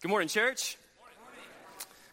Good morning, church.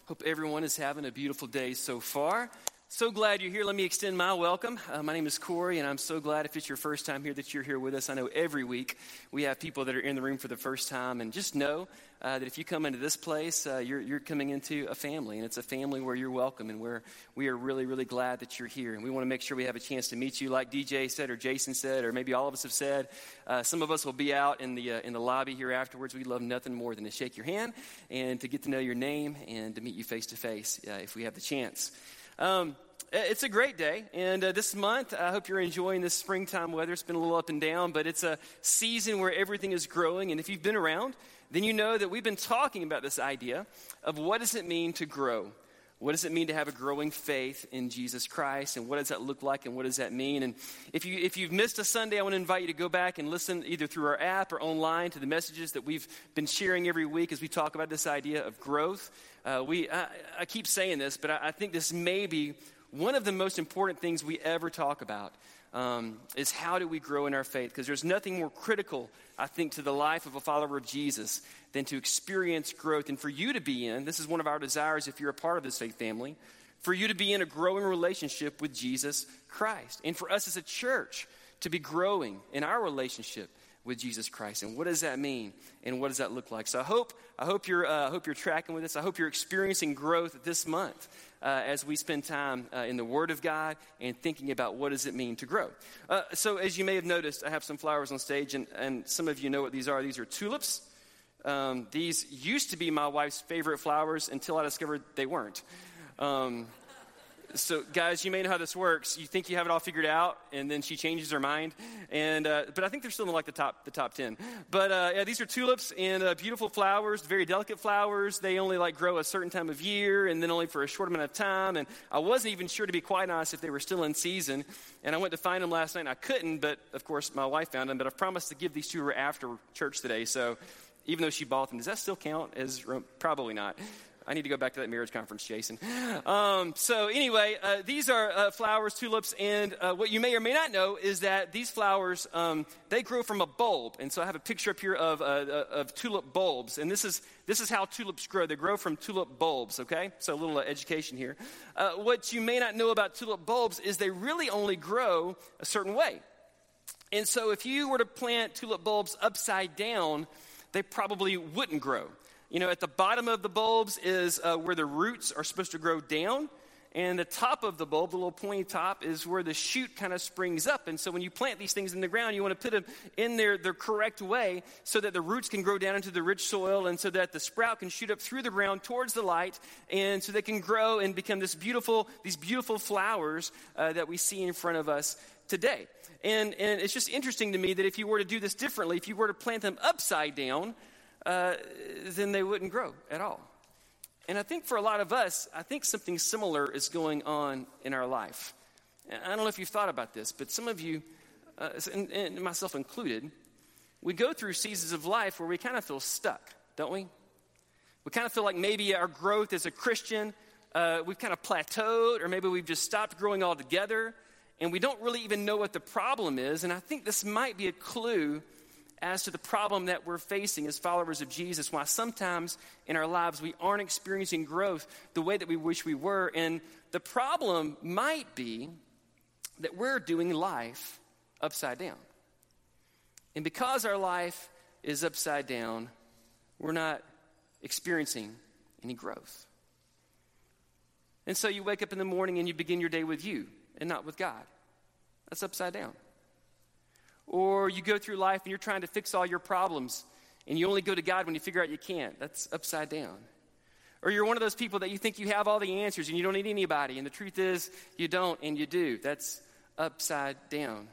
Hope everyone is having a beautiful day so far. So glad you're here. Let me extend my welcome. Uh, my name is Corey, and I'm so glad if it's your first time here that you're here with us. I know every week we have people that are in the room for the first time, and just know uh, that if you come into this place, uh, you're, you're coming into a family, and it's a family where you're welcome, and where we are really, really glad that you're here. And we want to make sure we have a chance to meet you, like DJ said, or Jason said, or maybe all of us have said. Uh, some of us will be out in the uh, in the lobby here afterwards. We love nothing more than to shake your hand and to get to know your name and to meet you face to face if we have the chance. Um, it's a great day. And uh, this month, I hope you're enjoying this springtime weather. It's been a little up and down, but it's a season where everything is growing. And if you've been around, then you know that we've been talking about this idea of what does it mean to grow? What does it mean to have a growing faith in Jesus Christ? And what does that look like? And what does that mean? And if, you, if you've missed a Sunday, I want to invite you to go back and listen either through our app or online to the messages that we've been sharing every week as we talk about this idea of growth. Uh, we, I, I, keep saying this, but I, I think this may be one of the most important things we ever talk about um, is how do we grow in our faith? Because there's nothing more critical, I think, to the life of a follower of Jesus than to experience growth. And for you to be in, this is one of our desires if you're a part of this faith family, for you to be in a growing relationship with Jesus Christ. And for us as a church to be growing in our relationship with Jesus Christ. And what does that mean? And what does that look like? So I hope, I hope, you're, uh, I hope you're tracking with us. I hope you're experiencing growth this month uh, as we spend time uh, in the Word of God and thinking about what does it mean to grow. Uh, so as you may have noticed, I have some flowers on stage, and, and some of you know what these are. These are tulips. Um, these used to be my wife's favorite flowers until I discovered they weren't. Um, so guys you may know how this works. You think you have it all figured out and then she changes her mind. And uh, but i think they're still in like the top the top 10 but uh, yeah these are tulips and uh, beautiful flowers very delicate flowers. They only like grow a certain time of year and then only for a short amount of time. And i wasn't even sure to be quite honest if they were still in season. And i went to find them last night and i couldn't. But of course my wife found them. But i've promised to give these to her after church today. So even though she bought them does that still count as probably not I need to go back to that marriage conference, Jason. Um, so, anyway, uh, these are uh, flowers, tulips, and uh, what you may or may not know is that these flowers um, they grow from a bulb. And so, I have a picture up here of, uh, uh, of tulip bulbs, and this is this is how tulips grow. They grow from tulip bulbs. Okay, so a little uh, education here. what you may not know about tulip bulbs is they really only grow a certain way. And so, if you were to plant tulip bulbs upside down, they probably wouldn't grow. You know, at the bottom of the bulbs is uh, where the roots are supposed to grow down. And the top of the bulb, the little pointy top, is where the shoot kind of springs up. And so when you plant these things in the ground, you want to put them in their, their correct way so that the roots can grow down into the rich soil and so that the sprout can shoot up through the ground towards the light and so they can grow and become this beautiful, these beautiful flowers uh, that we see in front of us today. And, and it's just interesting to me that if you were to do this differently, if you were to plant them upside down, uh, then they wouldn't grow at all. And I think for a lot of us, I think something similar is going on in our life. I don't know if you've thought about this, but some of you, uh, and, and myself included, we go through seasons of life where we kind of feel stuck, don't we? We kind of feel like maybe our growth as a Christian, uh, we've kind of plateaued, or maybe we've just stopped growing altogether, and we don't really even know what the problem is. And I think this might be a clue as to the problem that we're facing as followers of Jesus, why sometimes in our lives we aren't experiencing growth the way that we wish we were. And the problem might be that we're doing life upside down. And because our life is upside down, we're not experiencing any growth. And so you wake up in the morning and you begin your day with you and not with God. That's upside down. Or you go through life and you're trying to fix all your problems and you only go to God when you figure out you can't. That's upside down. Or you're one of those people that you think you have all the answers and you don't need anybody, and the truth is you don't and you do. That's upside down.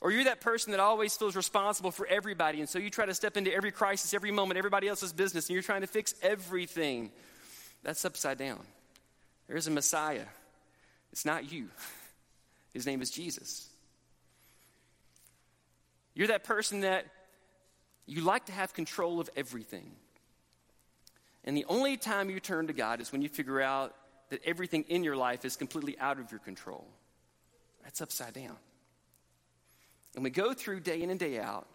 Or you're that person that always feels responsible for everybody, and so you try to step into every crisis, every moment, everybody else's business, and you're trying to fix everything. That's upside down. There is a Messiah. It's not you, his name is Jesus. You're that person that you like to have control of everything. And the only time you turn to God is when you figure out that everything in your life is completely out of your control. That's upside down. And we go through day in and day out,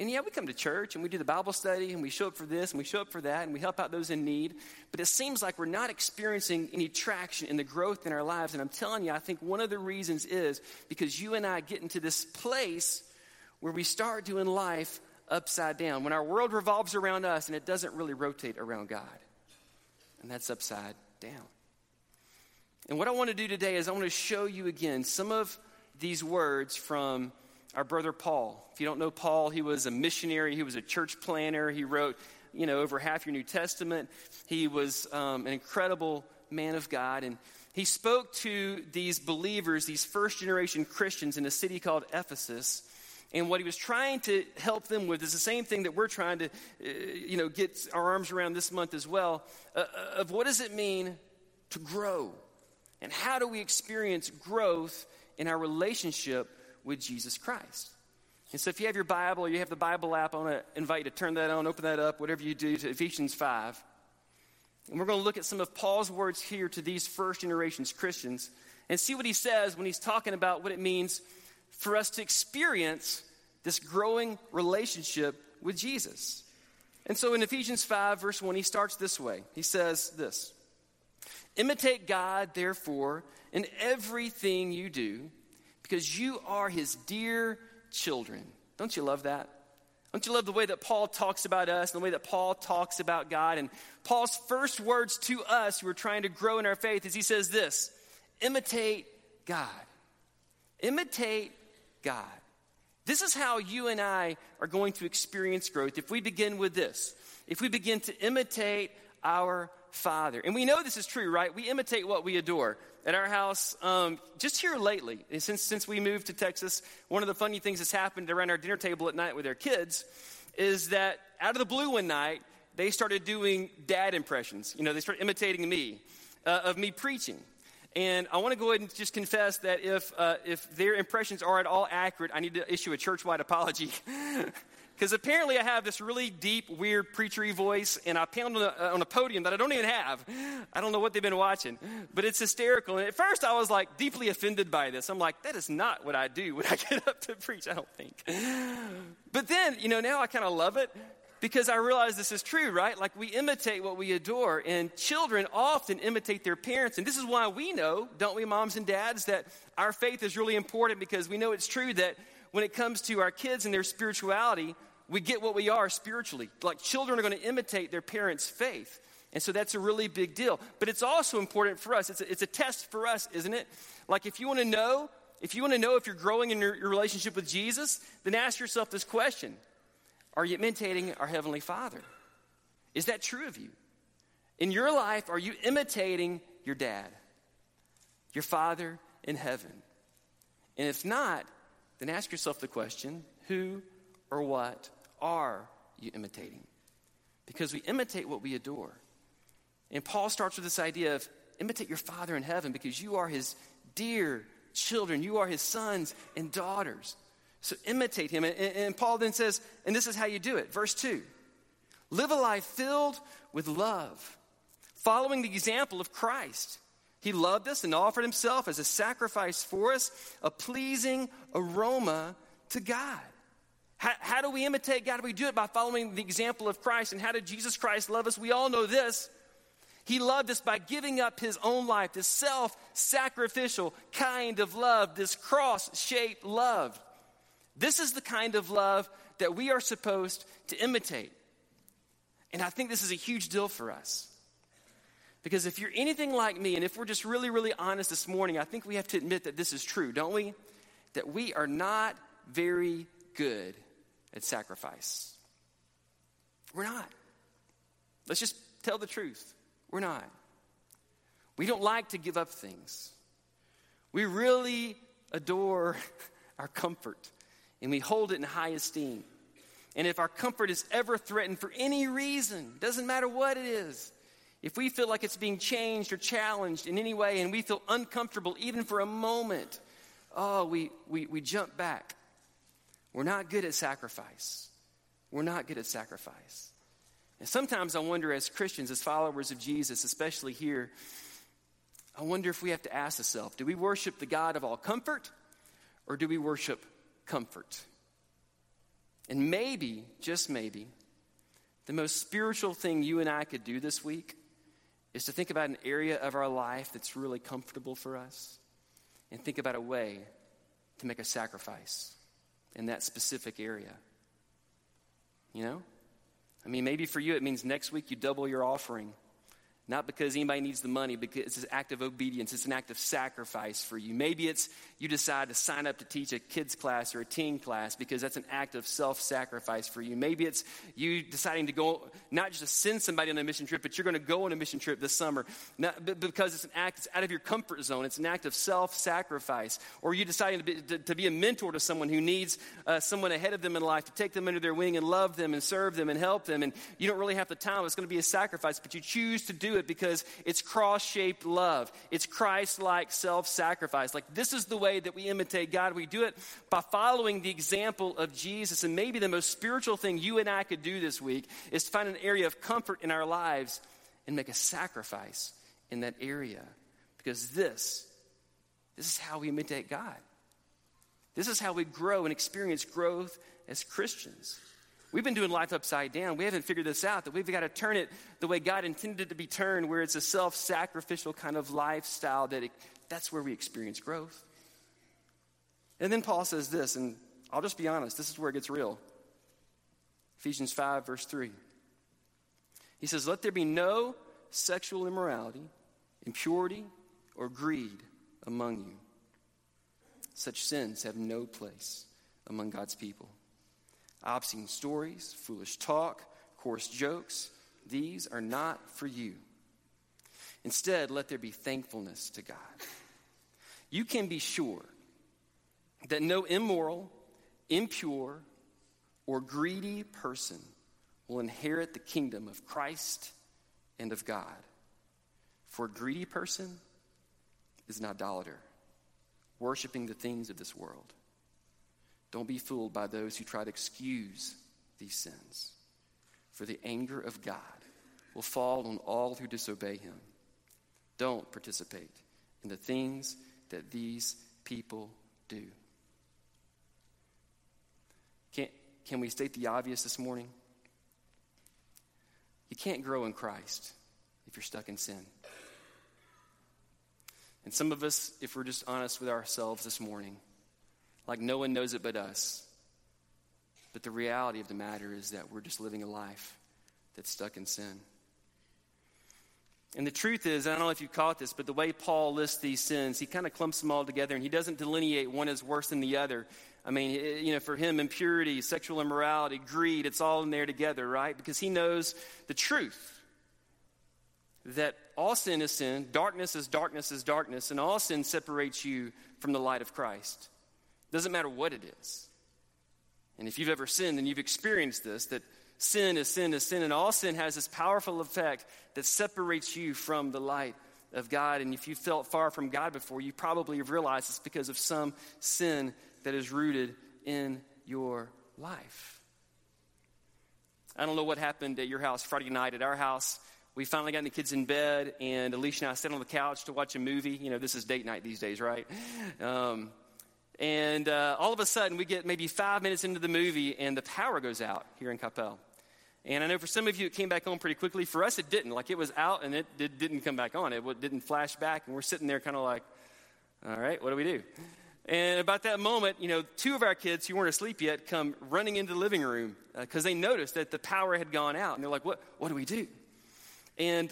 And yeah, we come to church and we do the Bible study and we show up for this and we show up for that and we help out those in need. But it seems like we're not experiencing any traction in the growth in our lives. And I'm telling you, I think one of the reasons is because you and I get into this place where we start doing life upside down. When our world revolves around us and it doesn't really rotate around God. And that's upside down. And what I want to do today is I want to show you again some of these words from our brother Paul. If you don't know Paul, he was a missionary, he was a church planner, he wrote, you know, over half your New Testament. He was um, an incredible man of God, and he spoke to these believers, these first generation Christians in a city called Ephesus. And what he was trying to help them with is the same thing that we're trying to, uh, you know, get our arms around this month as well. Uh, uh of what does it mean to grow, and how do we experience growth in our relationship with Jesus Christ. And so if you have your Bible or you have the Bible app, I want to invite you to turn that on, open that up, whatever you do, to Ephesians 5. And we're going to look at some of Paul's words here to these first generations Christians and see what he says when he's talking about what it means for us to experience this growing relationship with Jesus. And so in Ephesians 5, verse 1, he starts this way. He says this Imitate God, therefore, in everything you do because you are his dear children. Don't you love that? Don't you love the way that Paul talks about us and the way that Paul talks about God? And Paul's first words to us who are trying to grow in our faith is he says this imitate God. Imitate God. This is how you and I are going to experience growth if we begin with this. If we begin to imitate our Father. And we know this is true, right? We imitate what we adore at our house um, just here lately since, since we moved to texas one of the funny things that's happened around our dinner table at night with our kids is that out of the blue one night they started doing dad impressions you know they started imitating me uh, of me preaching and I want to go ahead and just confess that if, uh, if their impressions are at all accurate, I need to issue a church wide apology. Because apparently I have this really deep, weird preachery voice, and I pound on a, on a, podium that I don't even have. I don't know what they've been watching, but it's hysterical. And at first I was like deeply offended by this. I'm like, that is not what I do when I get up to preach, I don't think. But then, you know, now I kind of love it because I realize this is true, right? Like we imitate what we adore, and children often imitate their parents. And this is why we know, don't we, moms and dads, that our faith is really important because we know it's true that when it comes to our kids and their spirituality, we get what we are spiritually. Like children are going to imitate their parents' faith. And so that's a really big deal. But it's also important for us. It's a, it's a test for us, isn't it? Like if you want to know, if you want to know if you're growing in your, your relationship with Jesus, then ask yourself this question Are you imitating our Heavenly Father? Is that true of you? In your life, are you imitating your dad, your Father in heaven? And if not, then ask yourself the question who or what are you imitating? Because we imitate what we adore. And Paul starts with this idea of imitate your Father in heaven because you are his dear children, you are his sons and daughters. So imitate him. And, and Paul then says, and this is how you do it. Verse 2 Live a life filled with love, following the example of Christ. He loved us and offered himself as a sacrifice for us, a pleasing aroma to God. How, how, do we imitate God? We do it by following the example of Christ. And how did Jesus Christ love us? We all know this. He loved us by giving up his own life, this self sacrificial kind of love, this cross shaped love. This is the kind of love that we are supposed to imitate. And I think this is a huge deal for us. Because if you're anything like me, and if we're just really, really honest this morning, I think we have to admit that this is true, don't we? That we are not very good at sacrifice. We're not. Let's just tell the truth. We're not. We don't like to give up things. We really adore our comfort and we hold it in high esteem. And if our comfort is ever threatened for any reason, doesn't matter what it is, if we feel like it's being changed or challenged in any way and we feel uncomfortable even for a moment, oh, we, we, we jump back. We're not good at sacrifice. We're not good at sacrifice. And sometimes I wonder, as Christians, as followers of Jesus, especially here, I wonder if we have to ask ourselves do we worship the God of all comfort or do we worship comfort? And maybe, just maybe, the most spiritual thing you and I could do this week is to think about an area of our life that's really comfortable for us and think about a way to make a sacrifice in that specific area. You know? I mean, maybe for you it means next week you double your offering not because anybody needs the money, because it's an act of obedience. It's an act of sacrifice for you. Maybe it's you decide to sign up to teach a kids class or a teen class because that's an act of self sacrifice for you. Maybe it's you deciding to go, not just to send somebody on a mission trip, but you're going to go on a mission trip this summer not, because it's an act, it's out of your comfort zone. It's an act of self sacrifice. Or you deciding to be, to, to be, a mentor to someone who needs uh, someone ahead of them in life to take them under their wing and love them and serve them and help them. And you don't really have the time. It's going to be a sacrifice, but you choose to it because it's cross shaped love. It's Christ like self sacrifice. Like, this is the way that we imitate God. We do it by following the example of Jesus. And maybe the most spiritual thing you and I could do this week is to find an area of comfort in our lives and make a sacrifice in that area. Because this, this is how we imitate God. This is how we grow and experience growth as Christians. We've been doing life upside down. We haven't figured this out that we've got to turn it the way God intended it to be turned, where it's a self sacrificial kind of lifestyle that it, that's where we experience growth. And then Paul says this, and I'll just be honest, this is where it gets real. Ephesians 5, verse 3. He says, Let there be no sexual immorality, impurity, or greed among you. Such sins have no place among God's people obscene stories, foolish talk, coarse jokes. These are not for you. Instead, let there be thankfulness to God. You can be sure that no immoral, impure, or greedy person will inherit the kingdom of Christ and of God. For a greedy person is an idolater, worshiping the things of this world. Don't be fooled by those who try to excuse these sins, for the anger of God will fall on all who disobey him. Don't participate in the things that these people do. Can, can we state the obvious this morning? You can't grow in Christ if you're stuck in sin. And some of us, if we're just honest with ourselves this morning, like no one knows it but us. But the reality of the matter is that we're just living a life that's stuck in sin. And the truth is, I don't know if you caught this, but the way Paul lists these sins, he kind of clumps them all together and he doesn't delineate one as worse than the other. I mean, eh, you know, for him, impurity, sexual immorality, greed, it's all in there together, right? Because he knows the truth that all sin is sin, darkness is darkness is darkness, and all sin separates you from the light of Christ. Doesn't matter what it is. And if you've ever sinned, then you've experienced this that sin is sin is sin, and all sin has this powerful effect that separates you from the light of God. And if you felt far from God before, you probably have realized it's because of some sin that is rooted in your life. I don't know what happened at your house Friday night. At our house, we finally got the kids in bed, and Alicia and I sat on the couch to watch a movie. You know, this is date night these days, right? Um, and uh, all of a sudden, we get maybe five minutes into the movie, and the power goes out here in Capel. And I know for some of you, it came back on pretty quickly. For us, it didn't. Like it was out, and it, didn't come back on. It didn't flash back, and we're sitting there kind of like, all right, what do we do? And about that moment, you know, two of our kids who weren't asleep yet come running into the living room because uh, they noticed that the power had gone out. And they're like, what, what do we do? And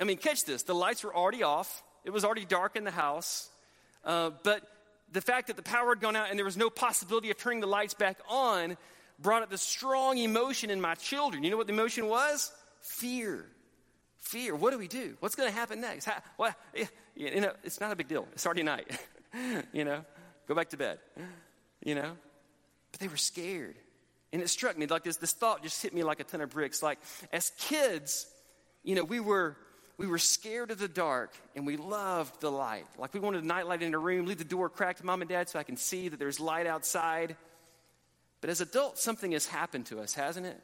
I mean, catch this the lights were already off, it was already dark in the house. Uh, but the fact that the power had gone out and there was no possibility of turning the lights back on brought up this strong emotion in my children. You know what the emotion was? Fear. Fear. What do we do? What's going to happen next? How? You know, it's not a big deal. It's already night. you know, go back to bed. You know, but they were scared. And it struck me like this, this thought just hit me like a ton of bricks. Like, as kids, you know, we were we were scared of the dark and we loved the light. Like we wanted a nightlight in a room, leave the door cracked, mom and dad, so I can see that there's light outside. But as adults, something has happened to us, hasn't it?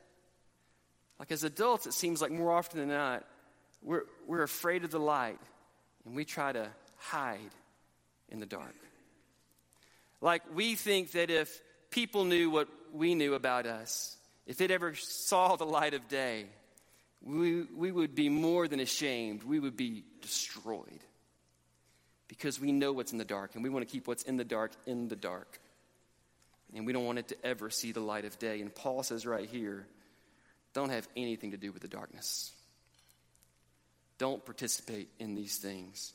Like as adults, it seems like more often than not, we're, we're afraid of the light and we try to hide in the dark. Like we think that if people knew what we knew about us, if it ever saw the light of day, we, we would be more than ashamed. We would be destroyed because we know what's in the dark and we want to keep what's in the dark in the dark. And we don't want it to ever see the light of day. And Paul says right here don't have anything to do with the darkness. Don't participate in these things.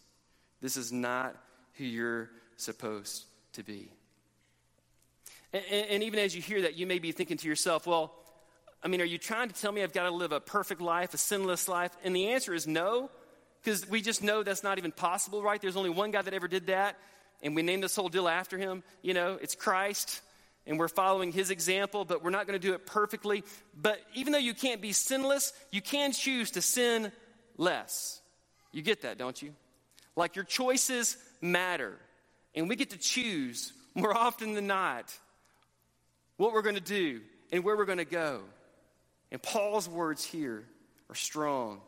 This is not who you're supposed to be. And, and, even as you hear that, you may be thinking to yourself, well, I mean, are you trying to tell me I've got to live a perfect life, a sinless life? And the answer is no, because we just know that's not even possible, right? There's only one guy that ever did that, and we named this whole deal after him. You know, it's Christ, and we're following his example, but we're not going to do it perfectly. But even though you can't be sinless, you can choose to sin less. You get that, don't you? Like your choices matter, and we get to choose more often than not what we're going to do and where we're going to go. And Paul's words here are strong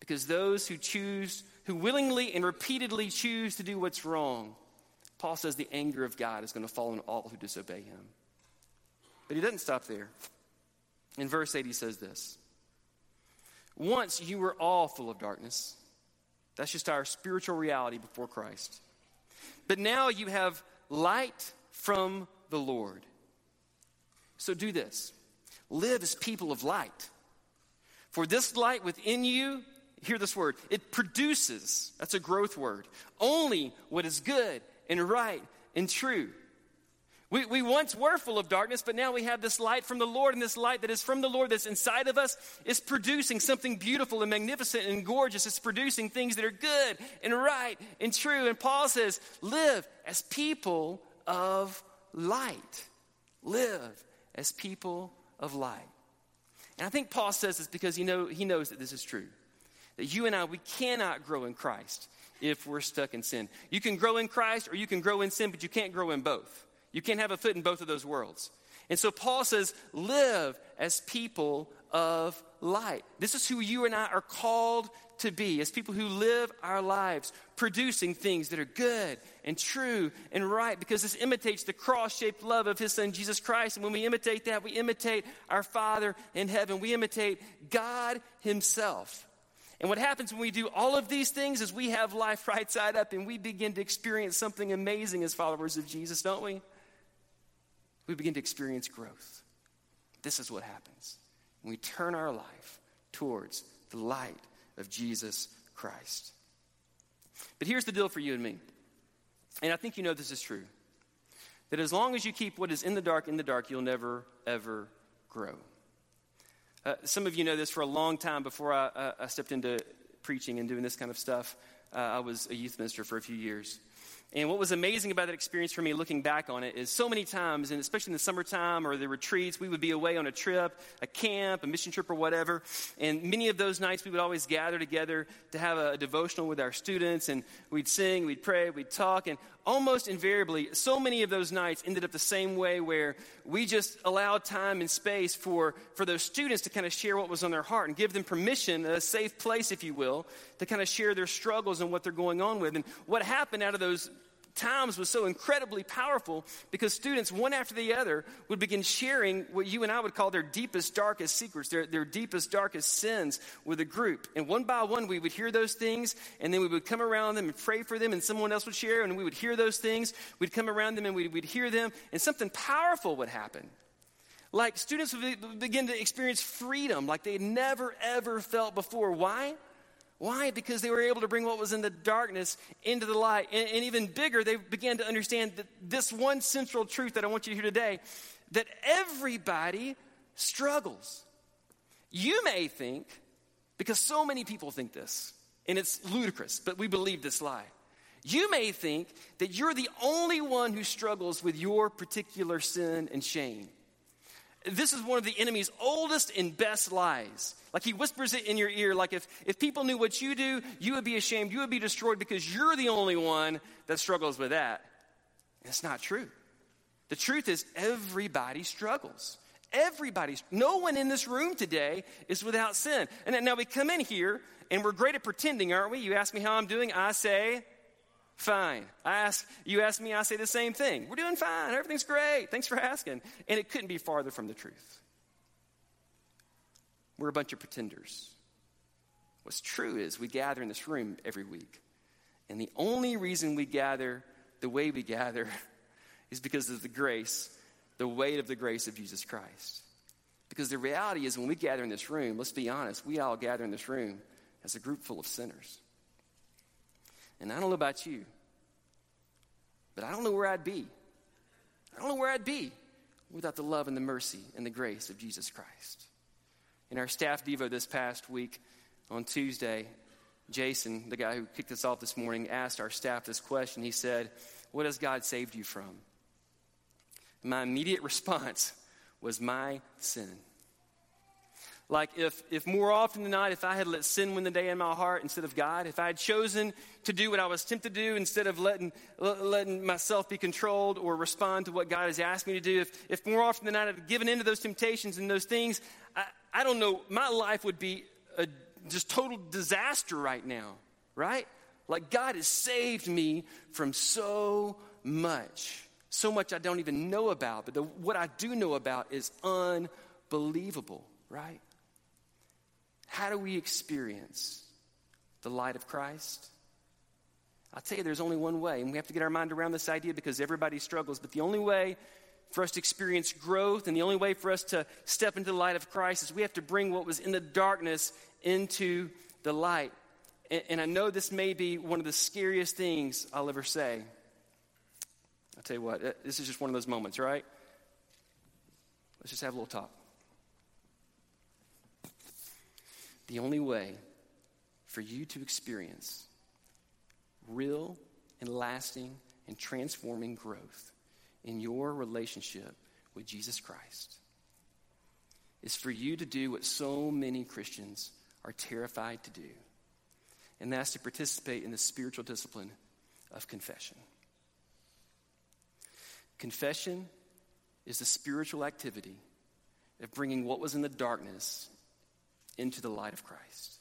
because those who choose, who willingly and repeatedly choose to do what's wrong, Paul says the anger of God is going to fall on all who disobey him. But he doesn't stop there. In verse 8, he says this Once you were all full of darkness. That's just our spiritual reality before Christ. But now you have light from the Lord. So do this live as people of light. For this light within you, hear this word, it produces, that's a growth word, only what is good and right and true. We, we once were full of darkness, but now we have this light from the Lord, and this light that is from the Lord that's inside of us is producing something beautiful and magnificent and gorgeous. It's producing things that are good and right and true. And Paul says, live as people of light. Live as people of light. And I think Paul says this because he, know, he knows that this is true. That you and I, we cannot grow in Christ if we're stuck in sin. You can grow in Christ or you can grow in sin, but you can't grow in both. You can't have a foot in both of those worlds. And so Paul says, live as people of light. This is who you and I are called to be, as people who live our lives producing things that are good and true and right, because this imitates the cross shaped love of his son Jesus Christ. And when we imitate that, we imitate our Father in heaven, we imitate God himself. And what happens when we do all of these things is we have life right side up and we begin to experience something amazing as followers of Jesus, don't we? We begin to experience growth. This is what happens we turn our life towards the light of Jesus Christ. But here's the deal for you and me. And I think you know this is true that as long as you keep what is in the dark in the dark, you'll never, ever grow. Uh, some of you know this for a long time before I, uh, I stepped into preaching and doing this kind of stuff. Uh, I was a youth minister for a few years. And what was amazing about that experience for me looking back on it is so many times, and especially in the summertime or the retreats, we would be away on a trip, a camp, a mission trip, or whatever. And many of those nights we would always gather together to have a, devotional with our students, and we'd sing, we'd pray, we'd talk. And almost invariably, so many of those nights ended up the same way where we just allowed time and space for, for those students to kind of share what was on their heart and give them permission, a safe place, if you will, to kind of share their struggles and what they're going on with. And what happened out of those times was so incredibly powerful because students, one after the other, would begin sharing what you and I would call their deepest, darkest secrets, their, their deepest, darkest sins with a group. And one by one, we would hear those things, and then we would come around them and pray for them, and someone else would share, and we would hear those things. We'd come around them and we'd, we'd hear them, and something powerful would happen. Like students would begin to experience freedom like they had never, ever felt before. Why? Why? Because they were able to bring what was in the darkness into the light. And, and, even bigger, they began to understand that this one central truth that I want you to hear today that everybody struggles. You may think, because so many people think this, and it's ludicrous, but we believe this lie. You may think that you're the only one who struggles with your particular sin and shame. This is one of the enemy's oldest and best lies. Like he whispers it in your ear, like if, if people knew what you do, you would be ashamed, you would be destroyed because you're the only one that struggles with that. And it's not true. The truth is, everybody struggles. Everybody, no one in this room today is without sin. And now we come in here and we're great at pretending, aren't we? You ask me how I'm doing, I say, fine. I ask, you ask me, I say the same thing. We're doing fine. Everything's great. Thanks for asking. And it couldn't be farther from the truth. We're a bunch of pretenders. What's true is we gather in this room every week. And the only reason we gather the way we gather is because of the grace, the weight of the grace of Jesus Christ. Because the reality is, when we gather in this room, let's be honest, we all gather in this room as a group full of sinners. And I don't know about you, but I don't know where I'd be. I don't know where I'd be without the love and the mercy and the grace of Jesus Christ. In our staff Devo this past week on Tuesday, Jason, the guy who kicked us off this morning, asked our staff this question. He said, What has God saved you from? My immediate response was my sin. Like if, if more often than not, if I had let sin win the day in my heart instead of God, if I had chosen to do what I was tempted to do instead of letting, letting myself be controlled or respond to what God has asked me to do, if, if more often than not I had given into those temptations and those things, I, I don't know, my life would be a just total disaster right now, right? Like God has saved me from so much. So much I don't even know about, but the, what I do know about is unbelievable, right? How do we experience the light of Christ? I'll tell you, there's only one way, and we have to get our mind around this idea because everybody struggles. But the only way for us to experience growth and the only way for us to step into the light of Christ is we have to bring what was in the darkness into the light. And, and I know this may be one of the scariest things I'll ever say. I'll tell you what, uh, this is just one of those moments, right? Let's just have a little talk. The only way for you to experience real and lasting and transforming growth in your relationship with Jesus Christ is for you to do what so many Christians are terrified to do, and that's to participate in the spiritual discipline of confession. Confession is the spiritual activity of bringing what was in the darkness into the light of Christ.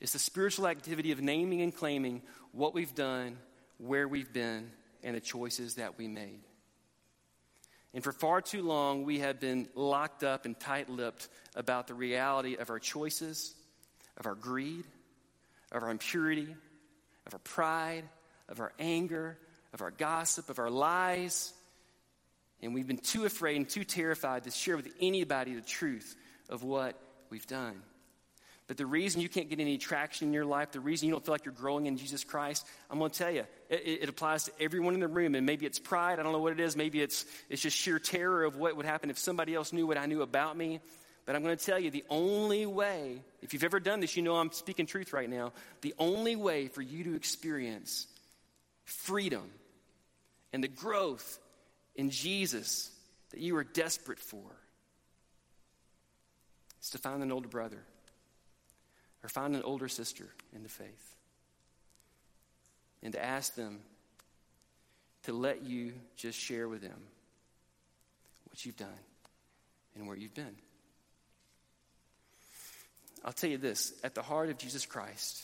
It's the spiritual activity of naming and claiming what we've done, where we've been, and the choices that we made. And for far too long, we have been locked up and tight lipped about the reality of our choices, of our greed, of our impurity, of our pride, of our anger, of our gossip, of our lies. And we've been too afraid and too terrified to share with anybody the truth of what we've done. But the reason you can't get any traction in your life, the reason you don't feel like you're growing in Jesus Christ, I'm going to tell you, it, it, applies to everyone in the room. And maybe it's pride. I don't know what it is. Maybe it's, it's just sheer terror of what would happen if somebody else knew what I knew about me. But I'm going to tell you the only way, if you've ever done this, you know I'm speaking truth right now. The only way for you to experience freedom and the growth in Jesus that you are desperate for is to find an older brother or find an older sister in the faith and to ask them to let you just share with them what you've done and where you've been. I'll tell you this at the heart of Jesus Christ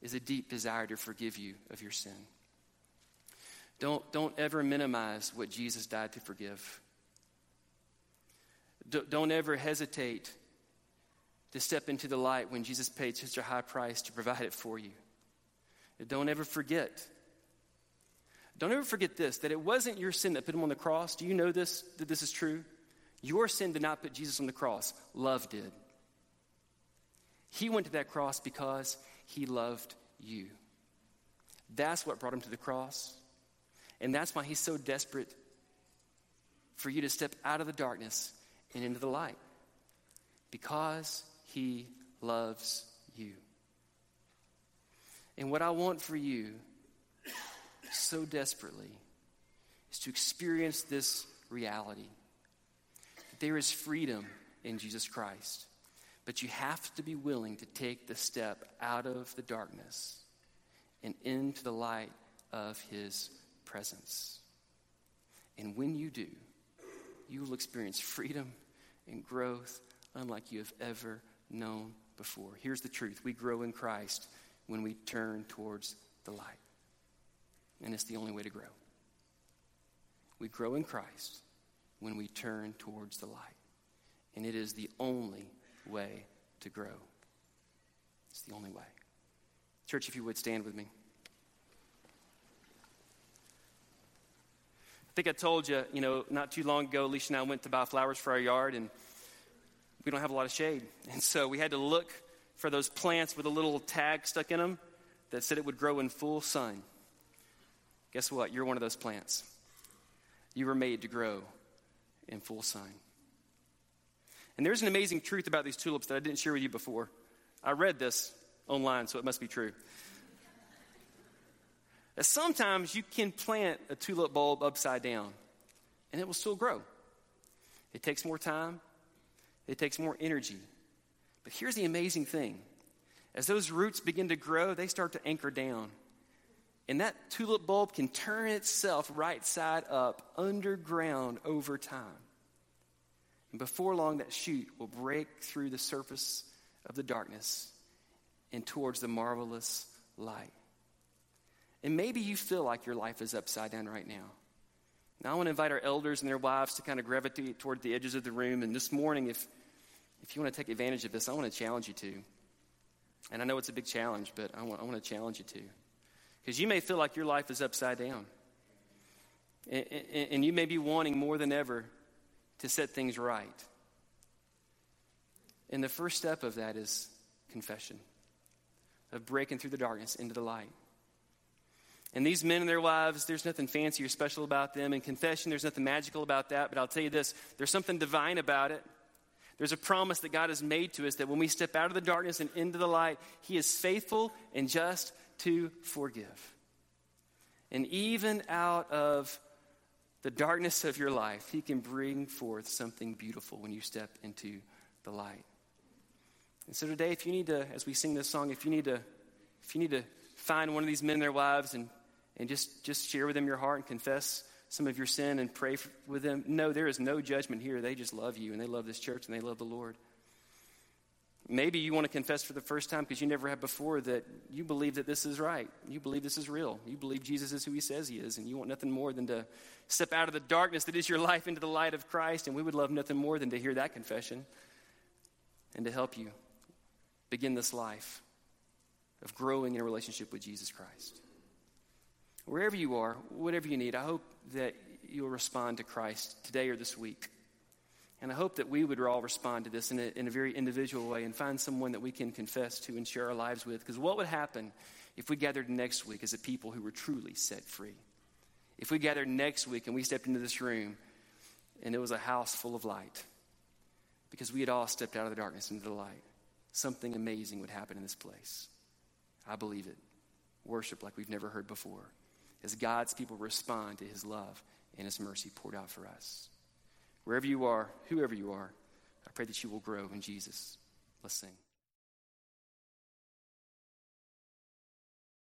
is a deep desire to forgive you of your sin. Don't, don't ever minimize what Jesus died to forgive. Don't ever hesitate to step into the light when Jesus paid such a high price to provide it for you. Don't ever forget. Don't ever forget this that it wasn't your sin that put him on the cross. Do you know this, that this is true? Your sin did not put Jesus on the cross, love did. He went to that cross because he loved you. That's what brought him to the cross. And that's why he's so desperate for you to step out of the darkness and into the light. Because he loves you. And what I want for you so desperately is to experience this reality. There is freedom in Jesus Christ, but you have to be willing to take the step out of the darkness and into the light of His presence. And when you do, you will experience freedom and growth unlike you have ever known before. Here's the truth we grow in Christ when we turn towards the light. And it's the only way to grow. We grow in Christ when we turn towards the light. And it is the only way to grow. It's the only way. Church, if you would stand with me. I think I told you, you know, not too long ago, Alicia and I went to buy flowers for our yard, and we don't have a lot of shade. And so we had to look for those plants with a little tag stuck in them that said it would grow in full sun. Guess what? You're one of those plants. You were made to grow in full sun. And there's an amazing truth about these tulips that I didn't share with you before. I read this online, so it must be true. That sometimes you can plant a tulip bulb upside down and it will still grow. It takes more time, it takes more energy. But here's the amazing thing as those roots begin to grow, they start to anchor down. And that tulip bulb can turn itself right side up underground over time. And before long, that shoot will break through the surface of the darkness and towards the marvelous light. And maybe you feel like your life is upside down right now. Now, I want to invite our elders and their wives to kind of gravitate toward the edges of the room. And this morning, if, if you want to take advantage of this, I want to challenge you to. And I know it's a big challenge, but I want, I want to challenge you to. Because you may feel like your life is upside down. And, and, and you may be wanting more than ever to set things right. And the first step of that is confession, of breaking through the darkness into the light. And these men and their wives, there's nothing fancy or special about them. In confession, there's nothing magical about that. But I'll tell you this there's something divine about it. There's a promise that God has made to us that when we step out of the darkness and into the light, He is faithful and just to forgive. And even out of the darkness of your life, He can bring forth something beautiful when you step into the light. And so today, if you need to, as we sing this song, if you need to, if you need to find one of these men and their wives and, and just, just share with them your heart and confess some of your sin and pray for, with them, no, there is no judgment here. They just love you and they love this church and they love the Lord. Maybe you want to confess for the first time because you never have before that you believe that this is right. You believe this is real. You believe Jesus is who he says he is, and you want nothing more than to step out of the darkness that is your life into the light of Christ. And we would love nothing more than to hear that confession and to help you begin this life of growing in a relationship with Jesus Christ. Wherever you are, whatever you need, I hope that you'll respond to Christ today or this week. And I hope that we would all respond to this in a, in a very individual way and find someone that we can confess to and share our lives with. Because what would happen if we gathered next week as a people who were truly set free? If we gathered next week and we stepped into this room and it was a house full of light because we had all stepped out of the darkness into the light, something amazing would happen in this place. I believe it. Worship like we've never heard before as God's people respond to his love and his mercy poured out for us. Wherever you are, whoever you are, I pray that you will grow in Jesus. Let's sing.